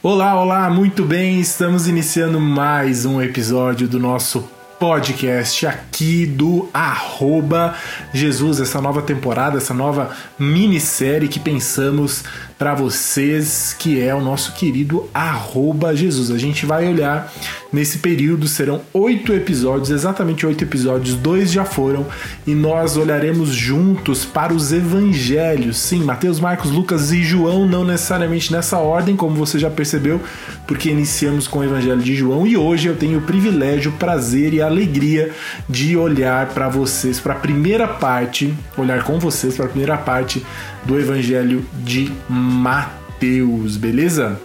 Olá, olá, muito bem, estamos iniciando mais um episódio do nosso podcast aqui do Arroba Jesus, essa nova temporada, essa nova minissérie que pensamos para vocês, que é o nosso querido Arroba Jesus. A gente vai olhar nesse período, serão oito episódios, exatamente oito episódios, dois já foram, e nós olharemos juntos para os evangelhos. Sim, Mateus, Marcos, Lucas e João, não necessariamente nessa ordem, como você já percebeu, porque iniciamos com o evangelho de João, e hoje eu tenho o privilégio, o prazer e a alegria de olhar para vocês, para a primeira parte, olhar com vocês para a primeira parte do Evangelho de Mateus, beleza?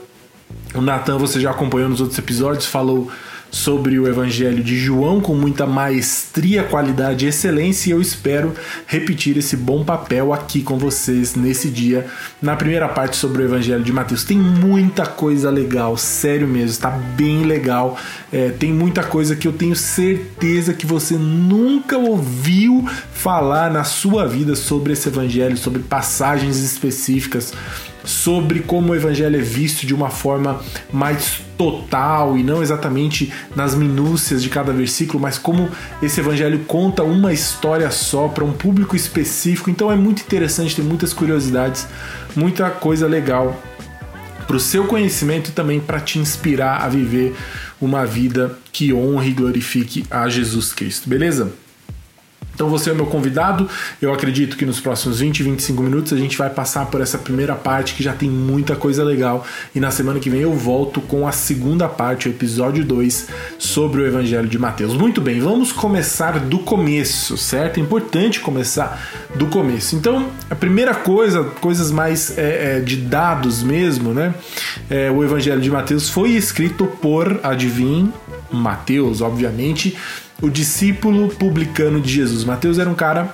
O Natan, você já acompanhou nos outros episódios, falou sobre o Evangelho de João com muita maestria, qualidade e excelência, e eu espero repetir esse bom papel aqui com vocês nesse dia, na primeira parte sobre o Evangelho de Mateus. Tem muita coisa legal, sério mesmo, está bem legal. É, tem muita coisa que eu tenho certeza que você nunca ouviu falar na sua vida sobre esse Evangelho, sobre passagens específicas sobre como o evangelho é visto de uma forma mais total e não exatamente nas minúcias de cada versículo, mas como esse evangelho conta uma história só para um público específico. Então é muito interessante, tem muitas curiosidades, muita coisa legal para o seu conhecimento e também para te inspirar a viver uma vida que honre e glorifique a Jesus Cristo, beleza? Então você é o meu convidado. Eu acredito que nos próximos 20, 25 minutos a gente vai passar por essa primeira parte que já tem muita coisa legal. E na semana que vem eu volto com a segunda parte, o episódio 2, sobre o Evangelho de Mateus. Muito bem, vamos começar do começo, certo? É importante começar do começo. Então, a primeira coisa, coisas mais é, é, de dados mesmo, né? É, o Evangelho de Mateus foi escrito por, adivinhe, Mateus, obviamente o discípulo publicano de Jesus. Mateus era um cara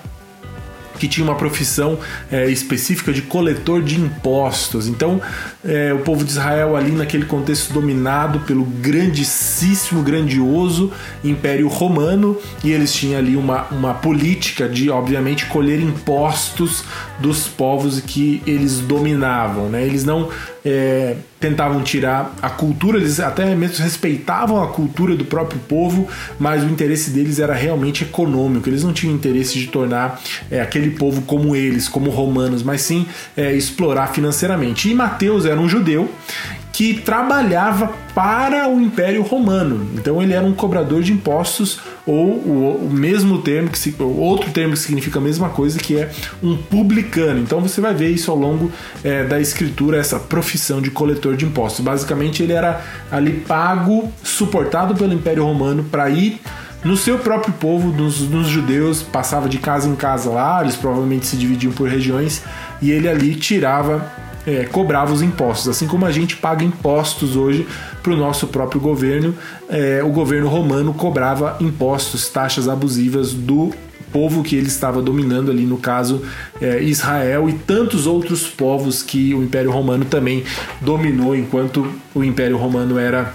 que tinha uma profissão é, específica de coletor de impostos. Então, é, o povo de Israel, ali naquele contexto dominado pelo grandíssimo, grandioso Império Romano, e eles tinham ali uma, uma política de, obviamente, colher impostos dos povos que eles dominavam. Né? Eles não é, tentavam tirar a cultura, eles até mesmo respeitavam a cultura do próprio povo, mas o interesse deles era realmente econômico. Eles não tinham interesse de tornar é, aquele povo como eles, como romanos, mas sim é, explorar financeiramente. E Mateus era um judeu que trabalhava para o Império Romano. Então ele era um cobrador de impostos ou o, o mesmo termo que se, outro termo que significa a mesma coisa que é um publicano. Então você vai ver isso ao longo é, da escritura essa profissão de coletor de impostos. Basicamente ele era ali pago, suportado pelo Império Romano para ir no seu próprio povo, nos, nos, judeus, passava de casa em casa lá, eles provavelmente se dividiam por regiões, e ele ali tirava é, cobrava os impostos. Assim como a gente paga impostos hoje para o nosso próprio governo, é, o governo romano cobrava impostos, taxas abusivas do povo que ele estava dominando ali, no caso é, Israel e tantos outros povos que o Império Romano também dominou enquanto o Império Romano era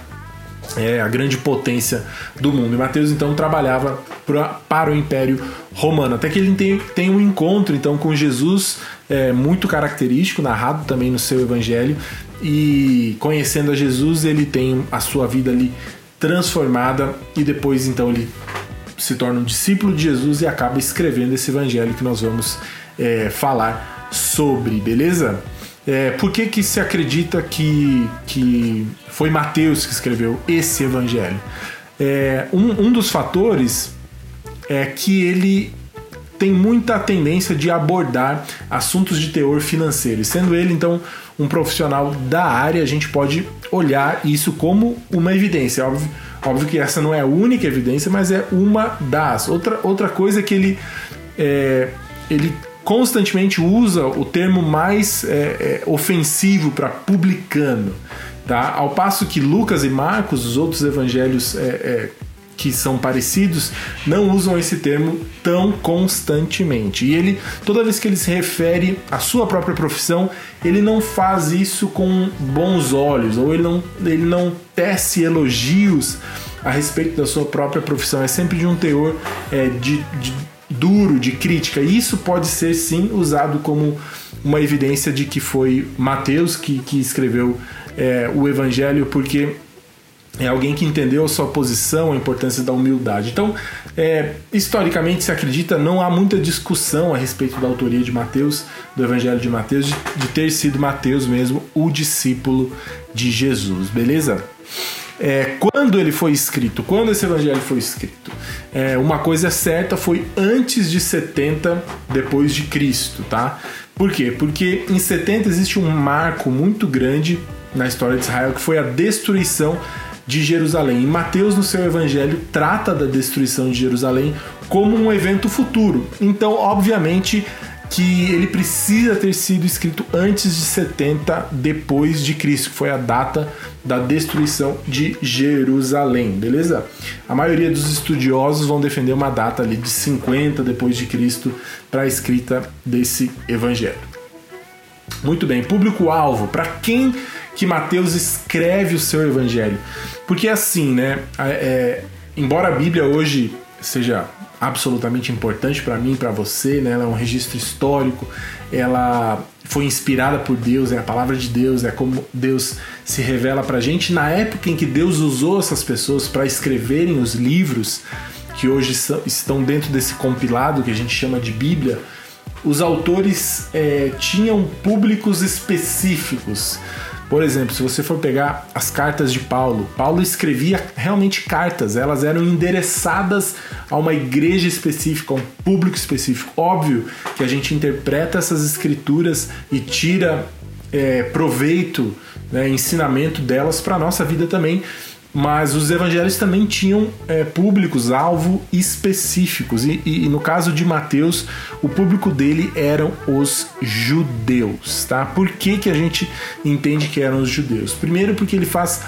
é, a grande potência do mundo. E Mateus então trabalhava pra, para o Império Romano, até que ele tem, tem um encontro então com Jesus é, muito característico, narrado também no seu Evangelho, e conhecendo a Jesus ele tem a sua vida ali transformada e depois então ele se torna um discípulo de Jesus e acaba escrevendo esse Evangelho que nós vamos é, falar sobre, beleza? É, por que, que se acredita que, que foi Mateus que escreveu esse evangelho? É, um, um dos fatores é que ele tem muita tendência de abordar assuntos de teor financeiro. E sendo ele, então, um profissional da área, a gente pode olhar isso como uma evidência. Óbvio, óbvio que essa não é a única evidência, mas é uma das. Outra, outra coisa que ele, é, ele constantemente usa o termo mais é, é, ofensivo para publicano. Tá? Ao passo que Lucas e Marcos, os outros evangelhos é, é, que são parecidos, não usam esse termo tão constantemente. E ele, toda vez que ele se refere à sua própria profissão, ele não faz isso com bons olhos, ou ele não, ele não tece elogios a respeito da sua própria profissão. É sempre de um teor é, de, de duro de crítica. E isso pode ser sim usado como uma evidência de que foi Mateus que, que escreveu é, o evangelho porque é alguém que entendeu a sua posição, a importância da humildade. Então, é, historicamente se acredita, não há muita discussão a respeito da autoria de Mateus, do Evangelho de Mateus, de, de ter sido Mateus mesmo o discípulo de Jesus, beleza? É, quando ele foi escrito, quando esse evangelho foi escrito, é, uma coisa certa foi antes de 70 depois de Cristo, tá? Por quê? Porque em 70 existe um marco muito grande na história de Israel que foi a destruição de Jerusalém. E Mateus, no seu evangelho, trata da destruição de Jerusalém como um evento futuro. Então, obviamente, que ele precisa ter sido escrito antes de 70 depois de Cristo, que foi a data da destruição de Jerusalém, beleza? A maioria dos estudiosos vão defender uma data ali de 50 depois de Cristo para a escrita desse evangelho. Muito bem, público-alvo, para quem que Mateus escreve o seu evangelho. Porque assim, né? É, embora a Bíblia hoje seja absolutamente importante para mim, para você, né? Ela é um registro histórico, ela foi inspirada por Deus, é a palavra de Deus, é como Deus se revela para gente. Na época em que Deus usou essas pessoas para escreverem os livros que hoje estão dentro desse compilado que a gente chama de Bíblia, os autores é, tinham públicos específicos. Por exemplo, se você for pegar as cartas de Paulo, Paulo escrevia realmente cartas, elas eram endereçadas a uma igreja específica, a um público específico. Óbvio que a gente interpreta essas escrituras e tira é, proveito, né, ensinamento delas para a nossa vida também, mas os evangelhos também tinham é, públicos alvo específicos. E, e, no caso de Mateus o público dele eram os judeus tá? Por que, que a gente entende que eram os judeus? Primeiro porque ele faz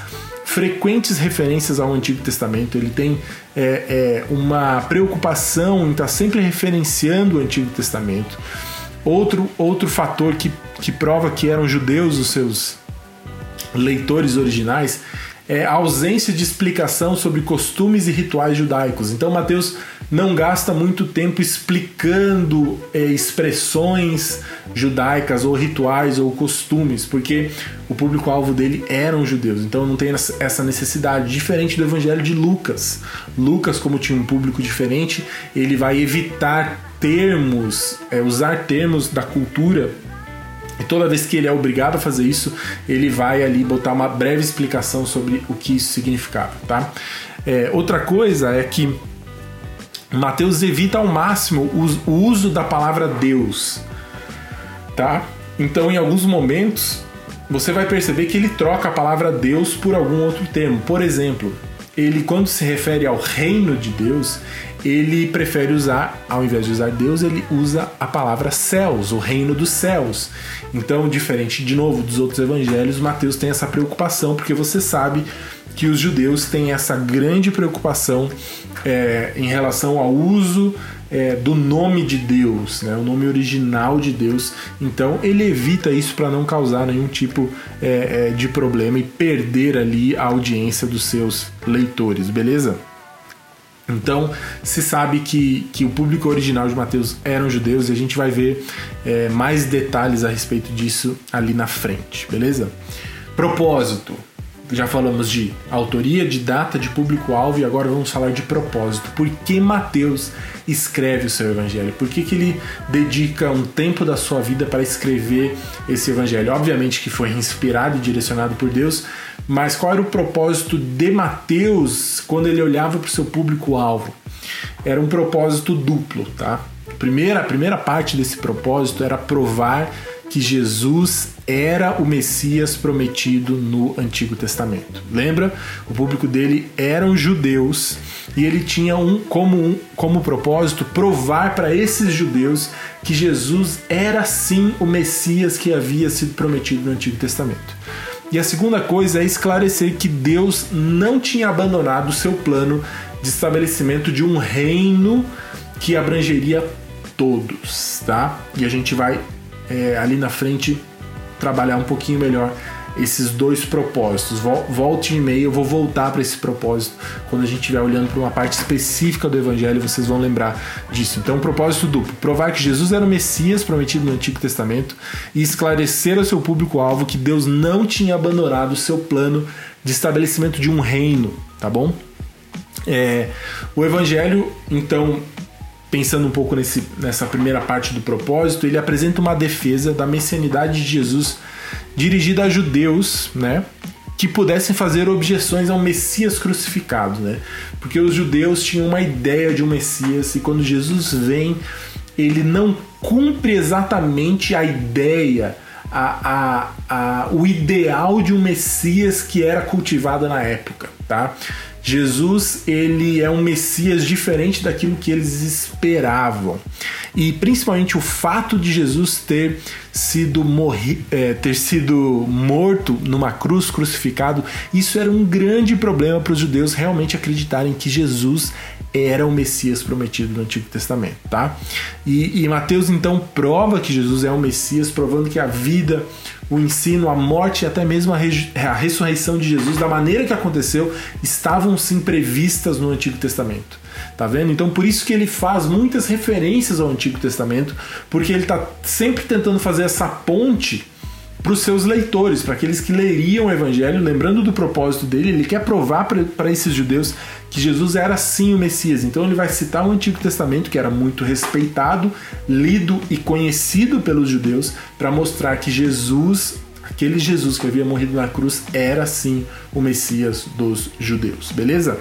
frequentes referências ao Antigo Testamento. Ele tem é, é, uma preocupação em estar sempre referenciando o Antigo Testamento. Outro outro fator que, que prova que eram judeus os seus leitores originais é, ausência de explicação sobre costumes e rituais judaicos. Então, Mateus não gasta muito tempo explicando é, expressões judaicas ou rituais ou costumes, porque o público-alvo dele eram judeus. Então, não tem essa necessidade. Diferente do Evangelho de Lucas. Lucas, como tinha um público diferente, ele vai evitar termos, é, usar termos da cultura e toda vez que ele é obrigado a fazer isso, ele vai ali botar uma breve explicação sobre o que isso significava, tá? É, outra coisa é que Mateus evita ao máximo o uso da palavra Deus, tá? Então, em alguns momentos, você vai perceber que ele troca a palavra Deus por algum outro termo. Por exemplo, ele quando se refere ao reino de Deus, ele prefere usar, ao invés de usar Deus, ele usa a palavra céus, o reino dos céus. Então, diferente de novo dos outros evangelhos, Mateus tem essa preocupação, porque você sabe que os judeus têm essa grande preocupação é, em relação ao uso é, do nome de Deus, né, o nome original de Deus. Então ele evita isso para não causar nenhum tipo é, é, de problema e perder ali a audiência dos seus leitores, beleza? Então se sabe que, que o público original de Mateus eram judeus e a gente vai ver é, mais detalhes a respeito disso ali na frente, beleza? Propósito já falamos de autoria, de data, de público-alvo e agora vamos falar de propósito. Por que Mateus escreve o seu evangelho? Por que, que ele dedica um tempo da sua vida para escrever esse evangelho? Obviamente que foi inspirado e direcionado por Deus, mas qual era o propósito de Mateus quando ele olhava para o seu público-alvo? Era um propósito duplo, tá? Primeira, a primeira parte desse propósito era provar que Jesus era o Messias prometido no Antigo Testamento. Lembra? O público dele eram judeus e ele tinha um como, um, como propósito provar para esses judeus que Jesus era sim o Messias que havia sido prometido no Antigo Testamento. E a segunda coisa é esclarecer que Deus não tinha abandonado o seu plano de estabelecimento de um reino que abrangeria todos, tá? E a gente vai é, ali na frente trabalhar um pouquinho melhor esses dois propósitos. Volte e meia, eu vou voltar para esse propósito quando a gente estiver olhando para uma parte específica do Evangelho, vocês vão lembrar disso. Então, um propósito duplo: provar que Jesus era o Messias prometido no Antigo Testamento e esclarecer ao seu público-alvo que Deus não tinha abandonado o seu plano de estabelecimento de um reino, tá bom? É, o Evangelho, então, pensando um pouco nesse, nessa primeira parte do propósito, ele apresenta uma defesa da messianidade de Jesus dirigida a judeus, né? Que pudessem fazer objeções ao Messias crucificado, né? Porque os judeus tinham uma ideia de um Messias e quando Jesus vem, ele não cumpre exatamente a ideia, a, a, a, o ideal de um Messias que era cultivado na época, tá? Jesus ele é um Messias diferente daquilo que eles esperavam. E principalmente o fato de Jesus ter sido morri, é, ter sido morto numa cruz crucificado isso era um grande problema para os judeus realmente acreditarem que Jesus era o Messias prometido no Antigo Testamento, tá? E, e Mateus então prova que Jesus é o Messias, provando que a vida, o ensino, a morte e até mesmo a, a ressurreição de Jesus, da maneira que aconteceu, estavam sim previstas no Antigo Testamento. Tá vendo? Então por isso que ele faz muitas referências ao Antigo Testamento, porque ele está sempre tentando fazer essa ponte para os seus leitores, para aqueles que leriam o Evangelho, lembrando do propósito dele, ele quer provar para esses judeus que Jesus era sim o Messias. Então ele vai citar o Antigo Testamento, que era muito respeitado, lido e conhecido pelos judeus, para mostrar que Jesus, aquele Jesus que havia morrido na cruz, era sim o Messias dos judeus. Beleza?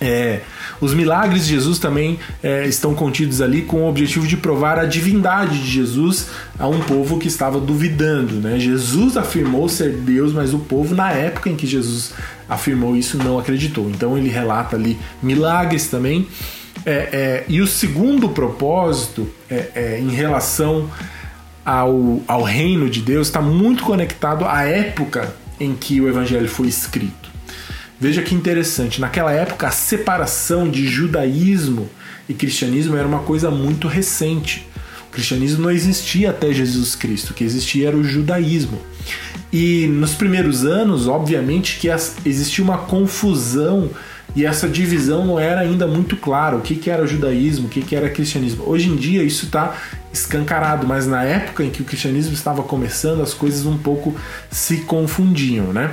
É, os milagres de Jesus também é, estão contidos ali com o objetivo de provar a divindade de Jesus a um povo que estava duvidando. Né? Jesus afirmou ser Deus, mas o povo, na época em que Jesus afirmou isso, não acreditou. Então ele relata ali milagres também. É, é e o segundo propósito é, é, em relação ao, ao reino de Deus está muito conectado à época em que o evangelho foi escrito. Veja que interessante, naquela época a separação de judaísmo e cristianismo era uma coisa muito recente. O cristianismo não existia até Jesus Cristo, o que existia era o judaísmo. E nos primeiros anos, obviamente, que existia uma confusão e essa divisão não era ainda muito clara. O que, que era judaísmo, o que, que era cristianismo. Hoje em dia isso está escancarado, mas na época em que o cristianismo estava começando, as coisas um pouco se confundiam, né?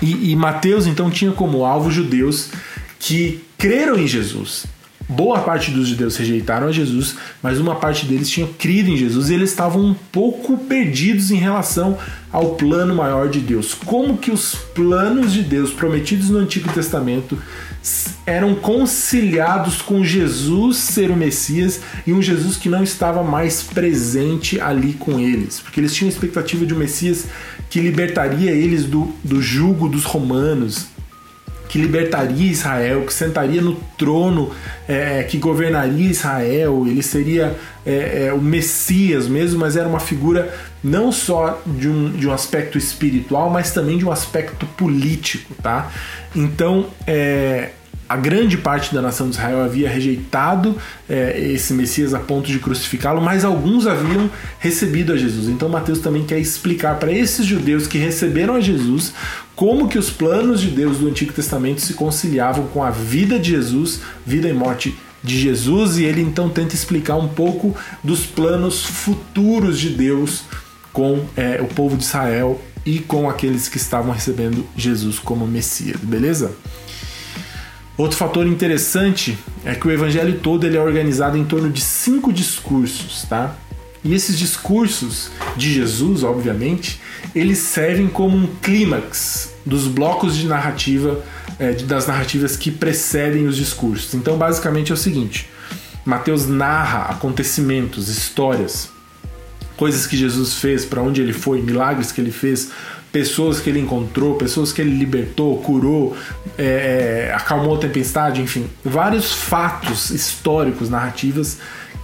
E, e Mateus então tinha como alvo judeus que creram em Jesus. Boa parte dos judeus rejeitaram a Jesus, mas uma parte deles tinha crido em Jesus e eles estavam um pouco perdidos em relação ao plano maior de Deus. Como que os planos de Deus prometidos no Antigo Testamento eram conciliados com Jesus ser o Messias e um Jesus que não estava mais presente ali com eles, porque eles tinham a expectativa de um Messias que libertaria eles do, do jugo dos romanos, que libertaria Israel, que sentaria no trono é, é, que governaria Israel, ele seria é, é, o Messias mesmo, mas era uma figura não só de um, de um aspecto espiritual, mas também de um aspecto político, tá? Então, é, a grande parte da nação de Israel havia rejeitado é, esse Messias a ponto de crucificá-lo, mas alguns haviam recebido a Jesus. Então Mateus também quer explicar para esses judeus que receberam a Jesus como que os planos de Deus do Antigo Testamento se conciliavam com a vida de Jesus, vida e morte de Jesus, e ele então tenta explicar um pouco dos planos futuros de Deus com é, o povo de Israel e com aqueles que estavam recebendo Jesus como Messias, beleza? Outro fator interessante é que o evangelho todo ele é organizado em torno de cinco discursos, tá? E esses discursos de Jesus, obviamente, eles servem como um clímax dos blocos de narrativa, é, das narrativas que precedem os discursos. Então, basicamente é o seguinte: Mateus narra acontecimentos, histórias, coisas que Jesus fez, para onde ele foi, milagres que ele fez, pessoas que ele encontrou, pessoas que ele libertou, curou, é, é, acalmou a tempestade, enfim, vários fatos históricos, narrativas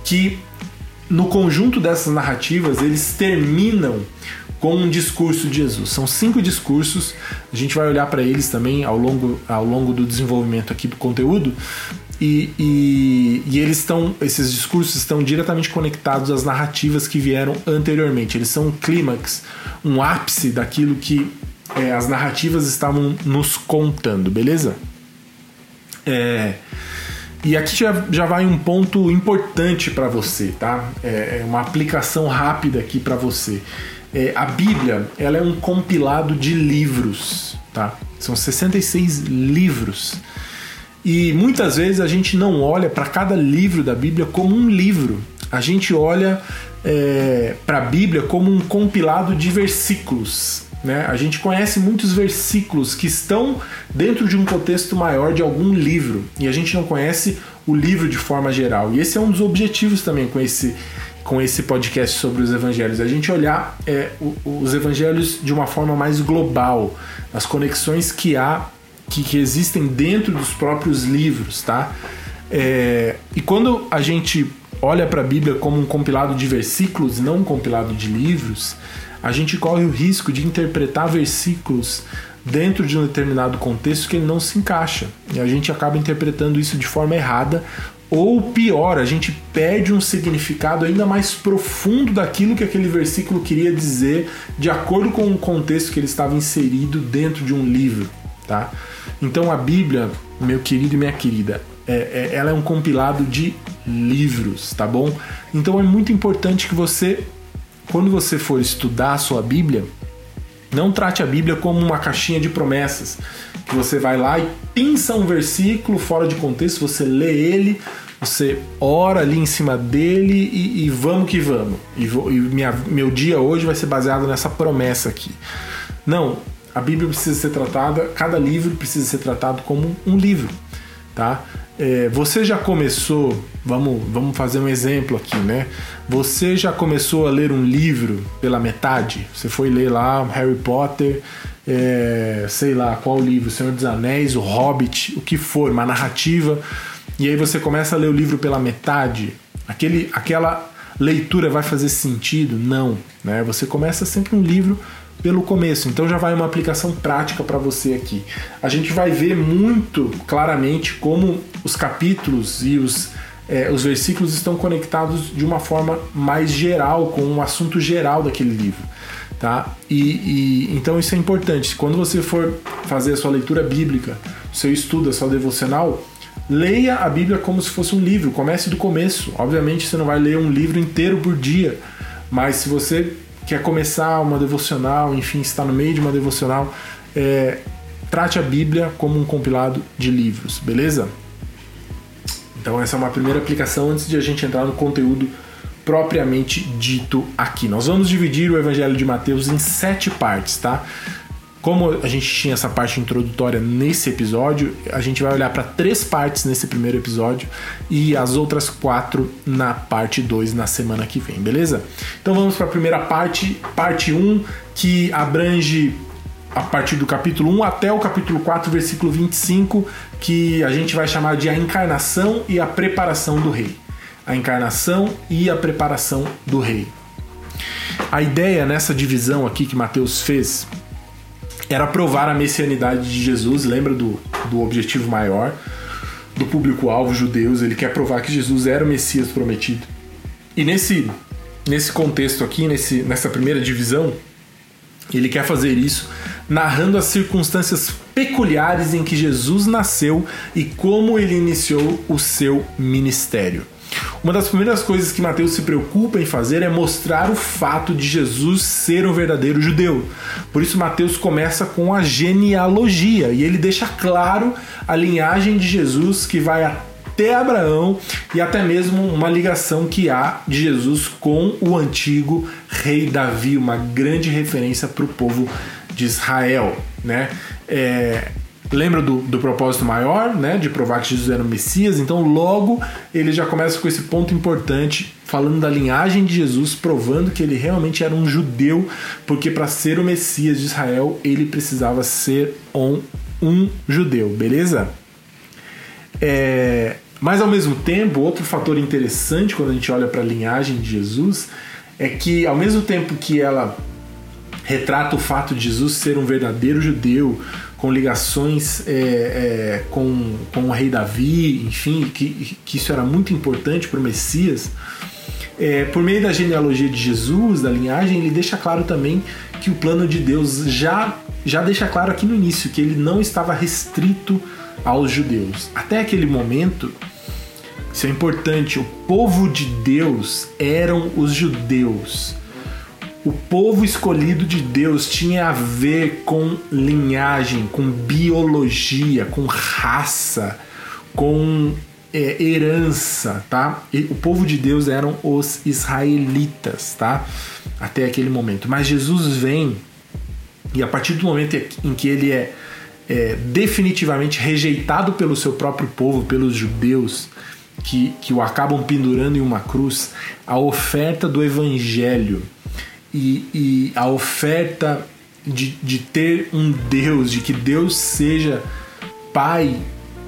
que no conjunto dessas narrativas eles terminam com um discurso de Jesus. São cinco discursos, a gente vai olhar para eles também ao longo, ao longo do desenvolvimento aqui do conteúdo. E, e, e, eles estão, esses discursos estão diretamente conectados às narrativas que vieram anteriormente. Eles são um clímax, um ápice daquilo que é, as narrativas estavam nos contando, beleza? É, e aqui já, já vai um ponto importante para você, tá? É, é, uma aplicação rápida aqui para você. É, a Bíblia ela é um compilado de livros, tá? São 66 livros. E muitas vezes a gente não olha para cada livro da Bíblia como um livro. A gente olha é, para a Bíblia como um compilado de versículos. Né? A gente conhece muitos versículos que estão dentro de um contexto maior de algum livro e a gente não conhece o livro de forma geral. E esse é um dos objetivos também com esse, com esse podcast sobre os evangelhos, a gente olhar é, os evangelhos de uma forma mais global, as conexões que há que, que existem dentro dos próprios livros, tá? É, e quando a gente olha para a Bíblia como um compilado de versículos, não um compilado de livros, a gente corre o risco de interpretar versículos dentro de um determinado contexto que ele não se encaixa. E a gente acaba interpretando isso de forma errada, ou pior, a gente perde um significado ainda mais profundo daquilo que aquele versículo queria dizer, de acordo com o contexto que ele estava inserido dentro de um livro, tá? Então a Bíblia, meu querido e minha querida, é, é, ela é um compilado de livros, tá bom? Então é muito importante que você, quando você for estudar a sua Bíblia, não trate a Bíblia como uma caixinha de promessas, que você vai lá e pinça um versículo fora de contexto, você lê ele, você ora ali em cima dele e, e vamos que vamos. E, vou, e minha, meu dia hoje vai ser baseado nessa promessa aqui. Não, a Bíblia precisa ser tratada, cada livro precisa ser tratado como um livro, tá? É, você já começou, vamos, vamos fazer um exemplo aqui, né? Você já começou a ler um livro pela metade? Você foi ler lá Harry Potter, é, sei lá qual livro, Senhor dos Anéis, O Hobbit, o que for, uma narrativa, e aí você começa a ler o livro pela metade. Aquele, aquela leitura vai fazer sentido? Não, né? Você começa sempre um livro pelo começo. Então já vai uma aplicação prática para você aqui. A gente vai ver muito claramente como os capítulos e os, é, os versículos estão conectados de uma forma mais geral, com um assunto geral daquele livro. Tá? E, e então isso é importante. Quando você for fazer a sua leitura bíblica, o seu estudo, a sua devocional, leia a Bíblia como se fosse um livro. Comece do começo. Obviamente você não vai ler um livro inteiro por dia, mas se você quer começar uma devocional, enfim, está no meio de uma devocional, é, trate a Bíblia como um compilado de livros, beleza? Então essa é uma primeira aplicação antes de a gente entrar no conteúdo propriamente dito aqui. Nós vamos dividir o Evangelho de Mateus em sete partes, tá? Como a gente tinha essa parte introdutória nesse episódio, a gente vai olhar para três partes nesse primeiro episódio e as outras quatro na parte 2 na semana que vem, beleza? Então vamos para a primeira parte, parte 1, um, que abrange a partir do capítulo 1 até o capítulo 4, versículo 25, que a gente vai chamar de a encarnação e a preparação do rei. A encarnação e a preparação do rei. A ideia nessa divisão aqui que Mateus fez era provar a messianidade de Jesus, lembra do, do objetivo maior, do público-alvo judeus, ele quer provar que Jesus era o Messias prometido. E nesse, nesse contexto aqui, nesse, nessa primeira divisão, ele quer fazer isso narrando as circunstâncias peculiares em que Jesus nasceu e como ele iniciou o seu ministério. Uma das primeiras coisas que Mateus se preocupa em fazer é mostrar o fato de Jesus ser um verdadeiro judeu. Por isso, Mateus começa com a genealogia e ele deixa claro a linhagem de Jesus que vai até Abraão e até mesmo uma ligação que há de Jesus com o antigo rei Davi, uma grande referência para o povo de Israel, né? É, lembra do, do propósito maior, né, de provar que Jesus era o Messias, então logo ele já começa com esse ponto importante, falando da linhagem de Jesus, provando que ele realmente era um judeu, porque para ser o Messias de Israel ele precisava ser um, um judeu, beleza? É, mas ao mesmo tempo, outro fator interessante quando a gente olha para a linhagem de Jesus é que ao mesmo tempo que ela retrata o fato de Jesus ser um verdadeiro judeu, com ligações é, é, com, com o rei Davi, enfim, que, que isso era muito importante para o Messias. É, por meio da genealogia de Jesus, da linhagem, ele deixa claro também que o plano de Deus já, já deixa claro aqui no início que ele não estava restrito aos judeus. Até aquele momento, isso é importante, o povo de Deus eram os judeus. O povo escolhido de Deus tinha a ver com linhagem, com biologia, com raça, com é, herança, tá? E o povo de Deus eram os israelitas, tá? Até aquele momento. Mas Jesus vem e a partir do momento em que ele é, é definitivamente rejeitado pelo seu próprio povo, pelos judeus, que, que o acabam pendurando em uma cruz, a oferta do evangelho e, e a oferta de, de ter um Deus, de que Deus seja Pai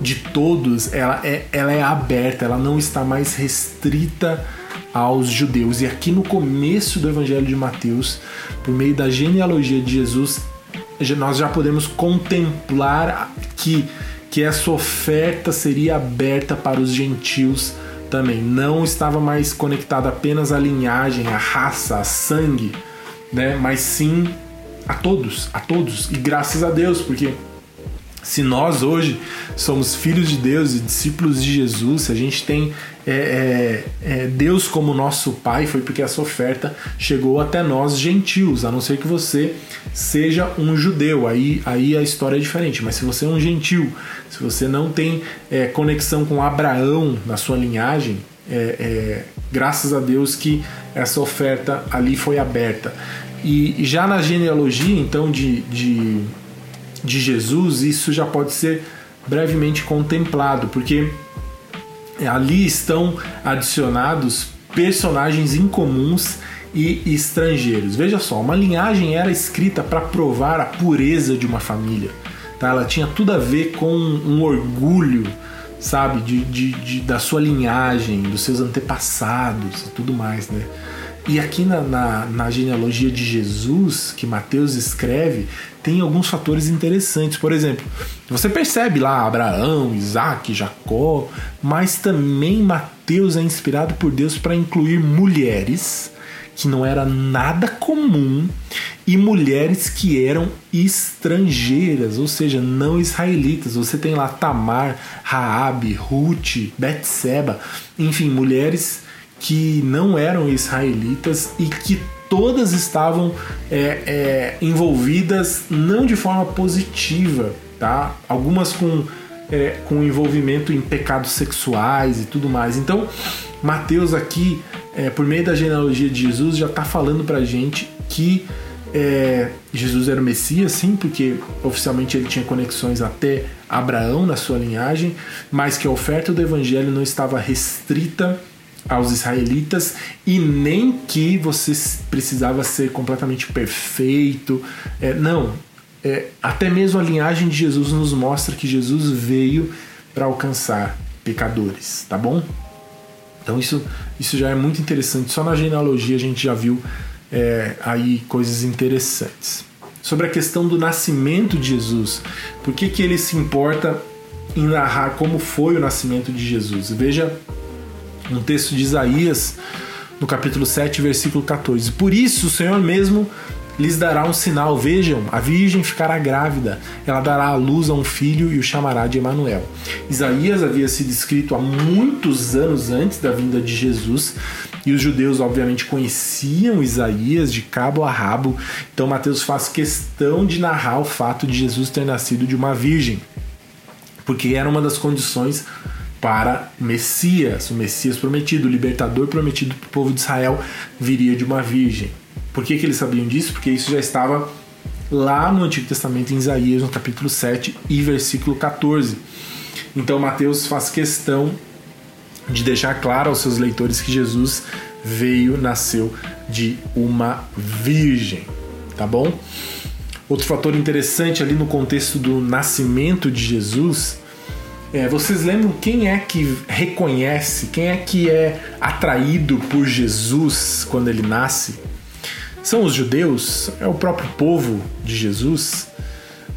de todos, ela é, ela é aberta, ela não está mais restrita aos judeus. E aqui no começo do Evangelho de Mateus, por meio da genealogia de Jesus, nós já podemos contemplar que, que essa oferta seria aberta para os gentios também. Não estava mais conectada apenas à linhagem, à raça, a sangue, né? mas sim a todos, a todos. E graças a Deus, porque se nós hoje somos filhos de Deus e discípulos de Jesus, se a gente tem é, é, é, Deus como nosso Pai, foi porque essa oferta chegou até nós gentios, a não ser que você seja um judeu, aí, aí a história é diferente. Mas se você é um gentil, se você não tem é, conexão com Abraão na sua linhagem, é, é, graças a Deus que essa oferta ali foi aberta. E já na genealogia, então, de, de de Jesus, isso já pode ser brevemente contemplado, porque ali estão adicionados personagens incomuns e estrangeiros. Veja só, uma linhagem era escrita para provar a pureza de uma família. Tá? Ela tinha tudo a ver com um orgulho, sabe, de, de, de da sua linhagem, dos seus antepassados e tudo mais, né? E aqui na, na, na, genealogia de Jesus, que Mateus escreve, tem alguns fatores interessantes. Por exemplo, você percebe lá Abraão, Isaac, Jacó, mas também Mateus é inspirado por Deus para incluir mulheres, que não era nada comum, e mulheres que eram estrangeiras, ou seja, não israelitas. Você tem lá Tamar, Raabe, Ruth, Betseba, enfim, mulheres que não eram israelitas e que todas estavam é, é, envolvidas não de forma positiva, tá? Algumas com, é, com envolvimento em pecados sexuais e tudo mais. Então, Mateus aqui, é, por meio da genealogia de Jesus, já está falando para gente que é, Jesus era o Messias, sim, porque oficialmente ele tinha conexões até Abraão na sua linhagem, mas que a oferta do evangelho não estava restrita aos israelitas e nem que você precisava ser completamente perfeito. É, não, é, até mesmo a linhagem de Jesus nos mostra que Jesus veio para alcançar pecadores, tá bom? Então isso, isso já é muito interessante. Só na genealogia a gente já viu é, aí coisas interessantes. Sobre a questão do nascimento de Jesus, por que, que ele se importa em narrar como foi o nascimento de Jesus? Veja um texto de Isaías, no capítulo 7, versículo 14. Por isso o Senhor mesmo lhes dará um sinal. Vejam, a virgem ficará grávida, ela dará à luz a um filho e o chamará de Emanuel. Isaías havia sido escrito há muitos anos antes da vinda de Jesus, e os judeus obviamente conheciam Isaías de cabo a rabo. Então Mateus faz questão de narrar o fato de Jesus ter nascido de uma virgem, porque era uma das condições para Messias, o Messias prometido, o libertador prometido para o povo de Israel viria de uma virgem. Por que, que eles sabiam disso? Porque isso já estava lá no Antigo Testamento, em Isaías, no capítulo 7 e versículo 14. Então Mateus faz questão de deixar claro aos seus leitores que Jesus veio, nasceu de uma virgem, tá bom? Outro fator interessante ali no contexto do nascimento de Jesus é, vocês lembram quem é que reconhece, quem é que é atraído por Jesus quando ele nasce? São os judeus? É o próprio povo de Jesus?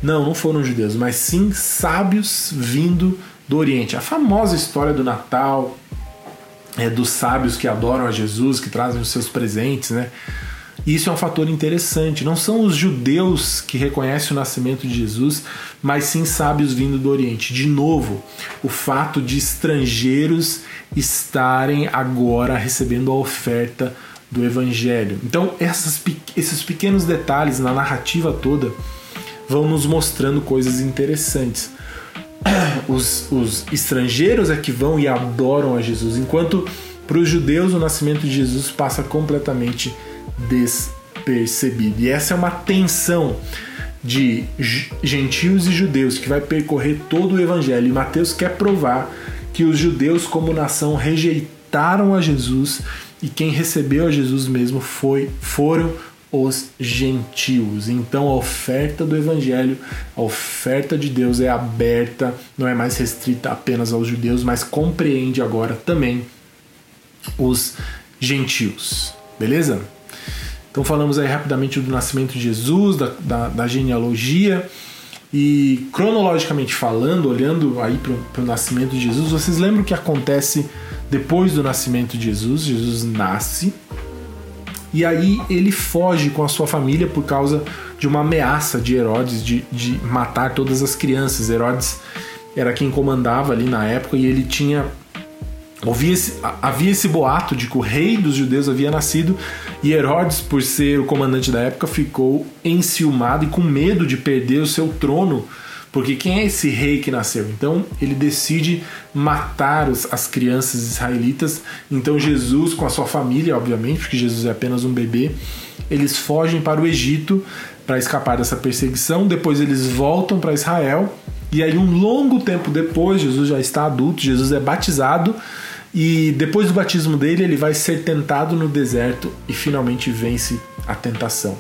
Não, não foram judeus, mas sim sábios vindo do Oriente. A famosa história do Natal, é, dos sábios que adoram a Jesus, que trazem os seus presentes, né? Isso é um fator interessante. Não são os judeus que reconhecem o nascimento de Jesus, mas sim sábios vindo do Oriente. De novo, o fato de estrangeiros estarem agora recebendo a oferta do Evangelho. Então, essas, esses pequenos detalhes na narrativa toda vão nos mostrando coisas interessantes. Os, os estrangeiros é que vão e adoram a Jesus, enquanto para os judeus o nascimento de Jesus passa completamente despercebido. E essa é uma tensão de gentios e judeus que vai percorrer todo o evangelho. E Mateus quer provar que os judeus, como nação, rejeitaram a Jesus e quem recebeu a Jesus mesmo foi foram os gentios. Então a oferta do evangelho, a oferta de Deus é aberta, não é mais restrita apenas aos judeus, mas compreende agora também os gentios. Beleza? Então falamos aí rapidamente do nascimento de Jesus, da, da, da genealogia. E cronologicamente falando, olhando aí para o nascimento de Jesus, vocês lembram o que acontece depois do nascimento de Jesus? Jesus nasce e aí ele foge com a sua família por causa de uma ameaça de Herodes de, de matar todas as crianças. Herodes era quem comandava ali na época e ele tinha esse, havia esse boato de que o rei dos judeus havia nascido e Herodes, por ser o comandante da época, ficou enciumado e com medo de perder o seu trono, porque quem é esse rei que nasceu? Então ele decide matar os, as crianças israelitas. Então Jesus, com a sua família, obviamente, porque Jesus é apenas um bebê, eles fogem para o Egito para escapar dessa perseguição. Depois eles voltam para Israel. E aí, um longo tempo depois, Jesus já está adulto, Jesus é batizado e depois do batismo dele, ele vai ser tentado no deserto e finalmente vence a tentação.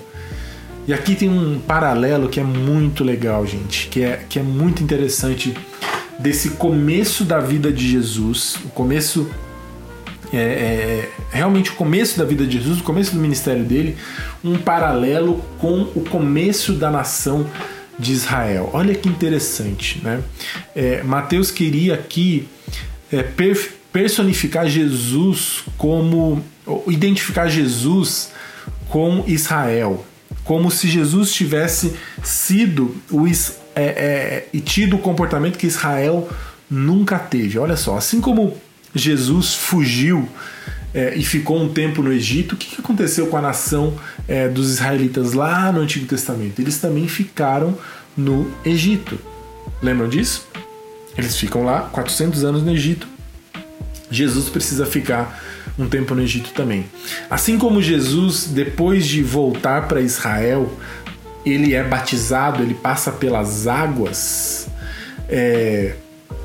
E aqui tem um paralelo que é muito legal, gente, que é, que é muito interessante desse começo da vida de Jesus, o começo é, é, realmente o começo da vida de Jesus, o começo do ministério dele, um paralelo com o começo da nação de Israel. Olha que interessante, né? É, Mateus queria aqui é, personificar Jesus como identificar Jesus com Israel, como se Jesus tivesse sido o, é, é, e tido o comportamento que Israel nunca teve. Olha só, assim como Jesus fugiu é, e ficou um tempo no Egito, o que, aconteceu com a nação é, dos israelitas lá no Antigo Testamento? Eles também ficaram no Egito. Lembram disso? Eles ficam lá 400 anos no Egito Jesus precisa ficar um tempo no Egito também. Assim como Jesus, depois de voltar para Israel, ele é batizado, ele passa pelas águas é,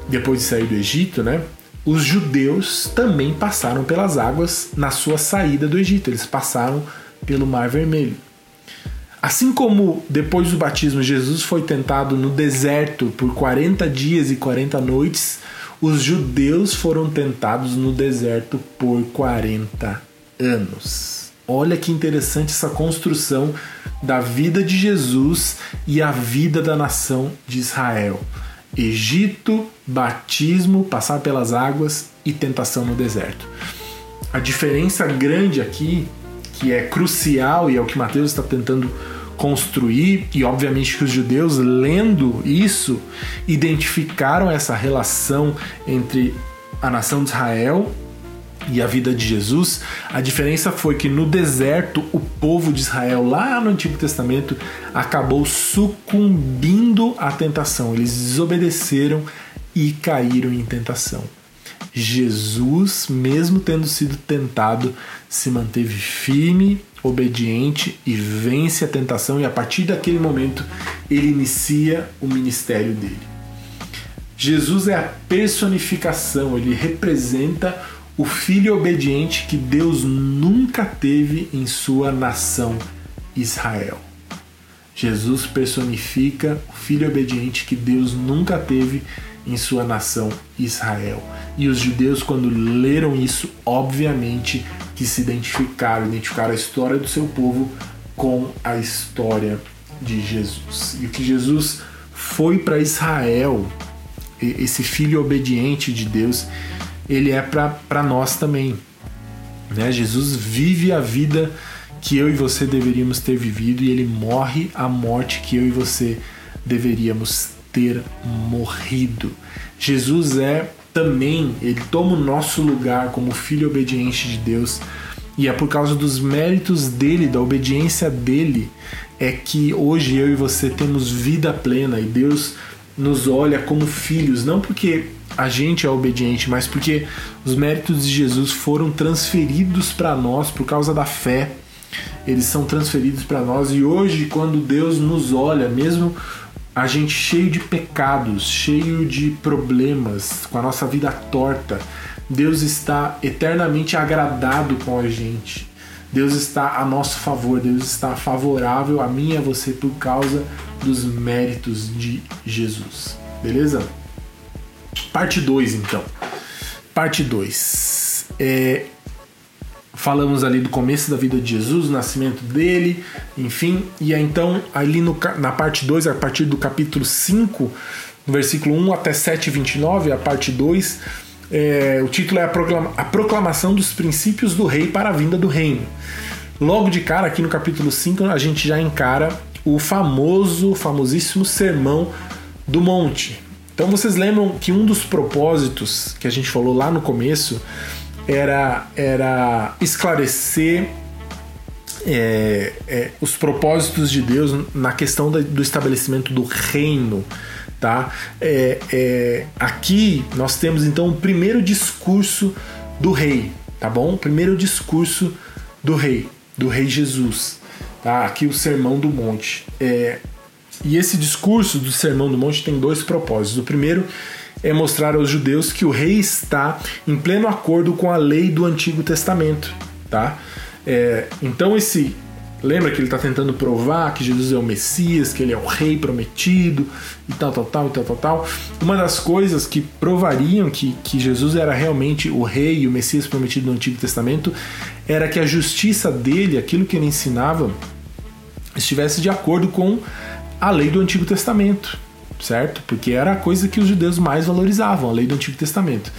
depois de sair do Egito, né? Os judeus também passaram pelas águas na sua saída do Egito. Eles passaram pelo Mar Vermelho. Assim como depois do batismo Jesus foi tentado no deserto por 40 dias e 40 noites, os judeus foram tentados no deserto por 40 anos. Olha que interessante essa construção da vida de Jesus e a vida da nação de Israel. Egito, batismo, passar pelas águas e tentação no deserto. A diferença grande aqui, que é crucial e é o que Mateus está tentando construir, e obviamente que os judeus, lendo isso, identificaram essa relação entre a nação de Israel e a vida de Jesus, a diferença foi que no deserto o povo de Israel, lá no Antigo Testamento, acabou sucumbindo à tentação. Eles desobedeceram e caíram em tentação. Jesus, mesmo tendo sido tentado, se manteve firme obediente e vence a tentação, e a partir daquele momento ele inicia o ministério dele. Jesus é a personificação, ele representa o filho obediente que Deus nunca teve em sua nação Israel. Jesus personifica o filho obediente que Deus nunca teve em sua nação Israel. E os judeus, quando leram isso, obviamente que se identificaram, identificaram a história do seu povo com a história de Jesus. E o que Jesus foi para Israel, esse filho obediente de Deus, ele é para nós também. Né? Jesus vive a vida que eu e você deveríamos ter vivido e ele morre a morte que eu e você deveríamos ter morrido. Jesus é também, ele toma o nosso lugar como filho obediente de Deus e é por causa dos méritos dele, da obediência dele, é que hoje eu e você temos vida plena e Deus nos olha como filhos, não porque a gente é obediente, mas porque os méritos de Jesus foram transferidos para nós por causa da fé. Eles são transferidos para nós e hoje, quando Deus nos olha, mesmo a gente cheio de pecados, cheio de problemas, com a nossa vida torta, Deus está eternamente agradado com a gente. Deus está a nosso favor, Deus está favorável a mim e a você por causa dos méritos de Jesus. Beleza? Parte 2, então. Parte 2. É, falamos ali do começo da vida de Jesus, o nascimento dele, enfim. E aí, então, ali no, na parte 2, a partir do capítulo 5, no versículo 1 até 7, 29, a parte 2 é, o título é a, proclama, a Proclamação dos Princípios do Rei para a Vinda do Reino. Logo de cara, aqui no capítulo 5, a gente já encara o famoso, famosíssimo Sermão do Monte. Então vocês lembram que um dos propósitos que a gente falou lá no começo era, era esclarecer é, é, os propósitos de Deus na questão do estabelecimento do reino tá? É, é, aqui nós temos então o primeiro discurso do rei, tá bom? O primeiro discurso do rei, do rei Jesus, tá? Aqui o Sermão do Monte. É, e esse discurso do Sermão do Monte tem dois propósitos. O primeiro é mostrar aos judeus que o rei está em pleno acordo com a lei do Antigo Testamento, tá? É, então esse Lembra que ele está tentando provar que Jesus é o Messias, que ele é o rei prometido e tal, tal, tal, tal, tal, tal. Uma das coisas que provariam que, que Jesus era realmente o rei e o Messias prometido no Antigo Testamento era que a justiça dele, aquilo que ele ensinava, estivesse de acordo com a lei do Antigo Testamento, certo? Porque era a coisa que os judeus mais valorizavam, a lei do Antigo Testamento.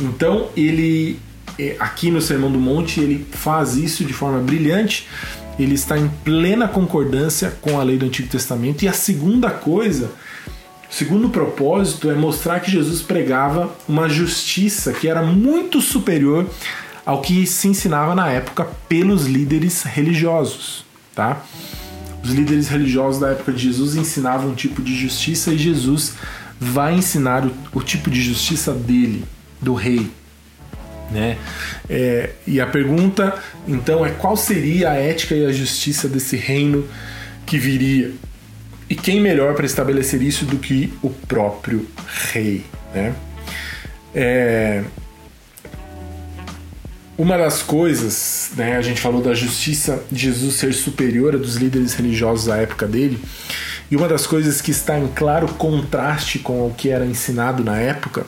Então ele eh, aqui no Sermão do Monte ele faz isso de forma brilhante ele está em plena concordância com a lei do Antigo Testamento. E a segunda coisa, o segundo propósito é mostrar que Jesus pregava uma justiça que era muito superior ao que se ensinava na época pelos líderes religiosos, tá? Os líderes religiosos da época de Jesus ensinavam um tipo de justiça e Jesus vai ensinar o, o tipo de justiça dele, do rei, né? É, e a pergunta então é qual seria a ética e a justiça desse reino que viria? E quem melhor para estabelecer isso do que o próprio rei? Né? É, uma das coisas, né, a gente falou da justiça de Jesus ser superior a dos líderes religiosos da época dele, e uma das coisas que está em claro contraste com o que era ensinado na época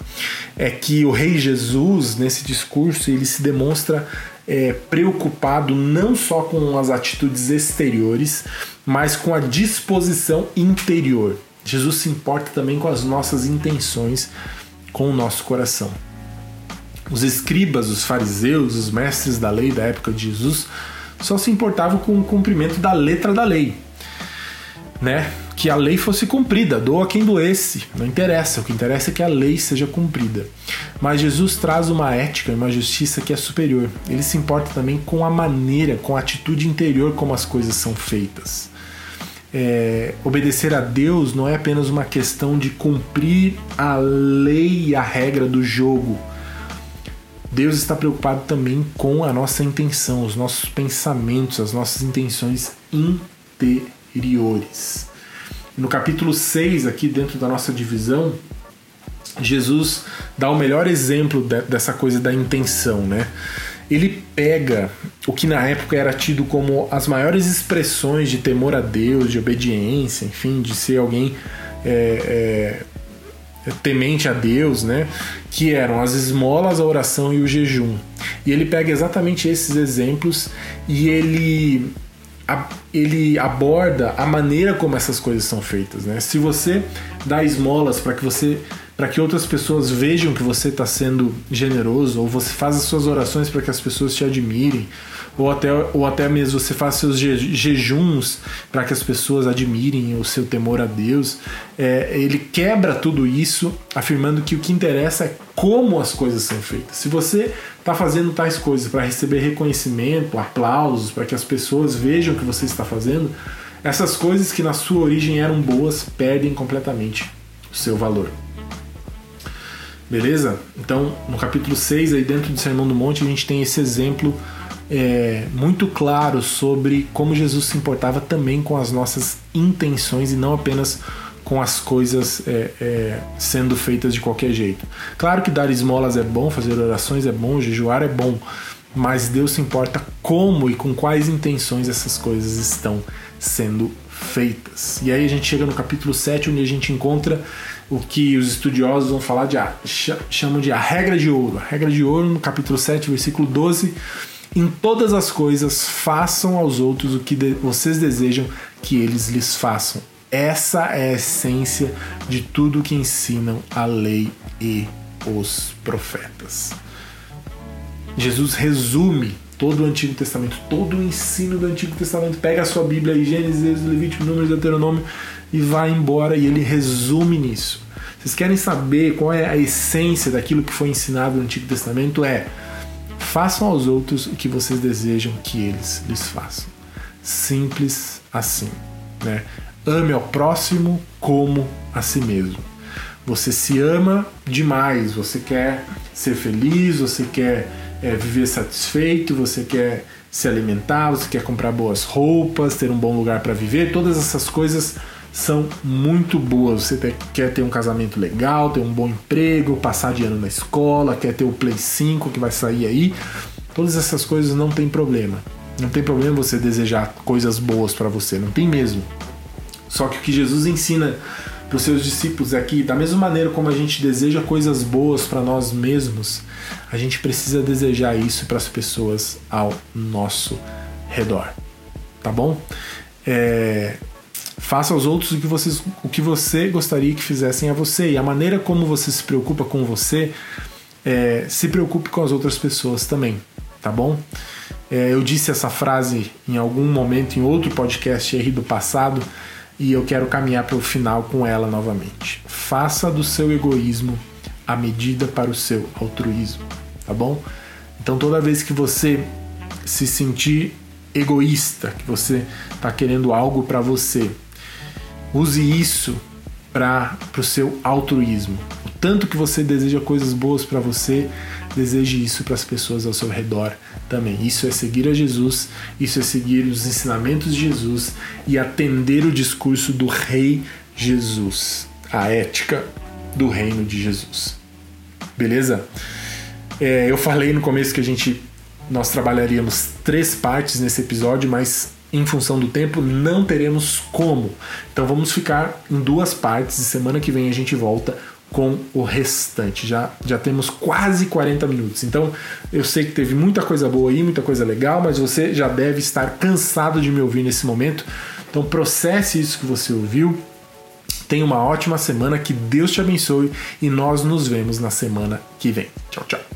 é que o rei Jesus, nesse discurso, ele se demonstra é, preocupado não só com as atitudes exteriores, mas com a disposição interior. Jesus se importa também com as nossas intenções, com o nosso coração. Os escribas, os fariseus, os mestres da lei da época de Jesus só se importavam com o cumprimento da letra da lei, né? que a lei fosse cumprida, doa quem doesse, não interessa, o que interessa é que a lei seja cumprida. Mas Jesus traz uma ética e uma justiça que é superior. Ele se importa também com a maneira, com a atitude interior como as coisas são feitas. É, obedecer a Deus não é apenas uma questão de cumprir a lei e a regra do jogo. Deus está preocupado também com a nossa intenção, os nossos pensamentos, as nossas intenções interiores. No capítulo 6, aqui dentro da nossa divisão, Jesus dá o melhor exemplo de, dessa coisa da intenção, né? Ele pega o que na época era tido como as maiores expressões de temor a Deus, de obediência, enfim, de ser alguém é, é, temente a Deus, né? Que eram as esmolas, a oração e o jejum. E ele pega exatamente esses exemplos e ele ele aborda a maneira como essas coisas são feitas, né? Se você dá esmolas para que você para que outras pessoas vejam que você está sendo generoso, ou você faz as suas orações para que as pessoas te admirem, ou até, ou até mesmo você faz seus jejuns para que as pessoas admirem o seu temor a Deus, é, ele quebra tudo isso, afirmando que o que interessa é como as coisas são feitas. Se você está fazendo tais coisas para receber reconhecimento, aplausos, para que as pessoas vejam o que você está fazendo, essas coisas que na sua origem eram boas perdem completamente o seu valor. Beleza? Então, no capítulo 6, aí dentro do Sermão do Monte, a gente tem esse exemplo é, muito claro sobre como Jesus se importava também com as nossas intenções e não apenas com as coisas é, é, sendo feitas de qualquer jeito. Claro que dar esmolas é bom, fazer orações é bom, jejuar é bom, mas Deus se importa como e com quais intenções essas coisas estão sendo feitas. E aí a gente chega no capítulo 7, onde a gente encontra o que os estudiosos vão falar de chamam de a regra de ouro. A regra de ouro, no capítulo 7, versículo 12, em todas as coisas façam aos outros o que de vocês desejam que eles lhes façam. Essa é a essência de tudo que ensinam a lei e os profetas. Jesus resume todo o Antigo Testamento, todo o ensino do Antigo Testamento. Pega a sua Bíblia aí, Gênesis, Levítico, Números, Deuteronômio e vai embora e ele resume nisso. Vocês querem saber qual é a essência daquilo que foi ensinado no Antigo Testamento? É façam aos outros o que vocês desejam que eles lhes façam. Simples assim, né? Ame ao próximo como a si mesmo. Você se ama demais, você quer ser feliz, você quer é, viver satisfeito, você quer se alimentar, você quer comprar boas roupas, ter um bom lugar para viver, todas essas coisas são muito boas. Você quer ter um casamento legal, ter um bom emprego, passar de ano na escola, quer ter o Play 5 que vai sair aí. Todas essas coisas não tem problema. Não tem problema você desejar coisas boas para você, não tem mesmo. Só que o que Jesus ensina para os seus discípulos é que, da mesma maneira como a gente deseja coisas boas para nós mesmos, a gente precisa desejar isso para as pessoas ao nosso redor. Tá bom? É, faça aos outros o que, vocês, o que você gostaria que fizessem a você. E a maneira como você se preocupa com você, é, se preocupe com as outras pessoas também. Tá bom? É, eu disse essa frase em algum momento em outro podcast aí do passado e eu quero caminhar para o final com ela novamente. Faça do seu egoísmo a medida para o seu altruísmo, tá bom? Então toda vez que você se sentir egoísta, que você está querendo algo para você, use isso para o seu altruísmo. O tanto que você deseja coisas boas para você, deseje isso para as pessoas ao seu redor também. Isso é seguir a Jesus, isso é seguir os ensinamentos de Jesus e atender o discurso do Rei Jesus, a ética do reino de Jesus. Beleza? É, eu falei no começo que a gente nós trabalharíamos três partes nesse episódio, mas em função do tempo não teremos como. Então vamos ficar em duas partes e semana que vem a gente volta com o restante. Já, já temos quase 40 minutos. Então eu sei que teve muita coisa boa aí, muita coisa legal, mas você já deve estar cansado de me ouvir nesse momento. Então processe isso que você ouviu Tenha uma ótima semana, que Deus te abençoe e nós nos vemos na semana que vem. Tchau, tchau.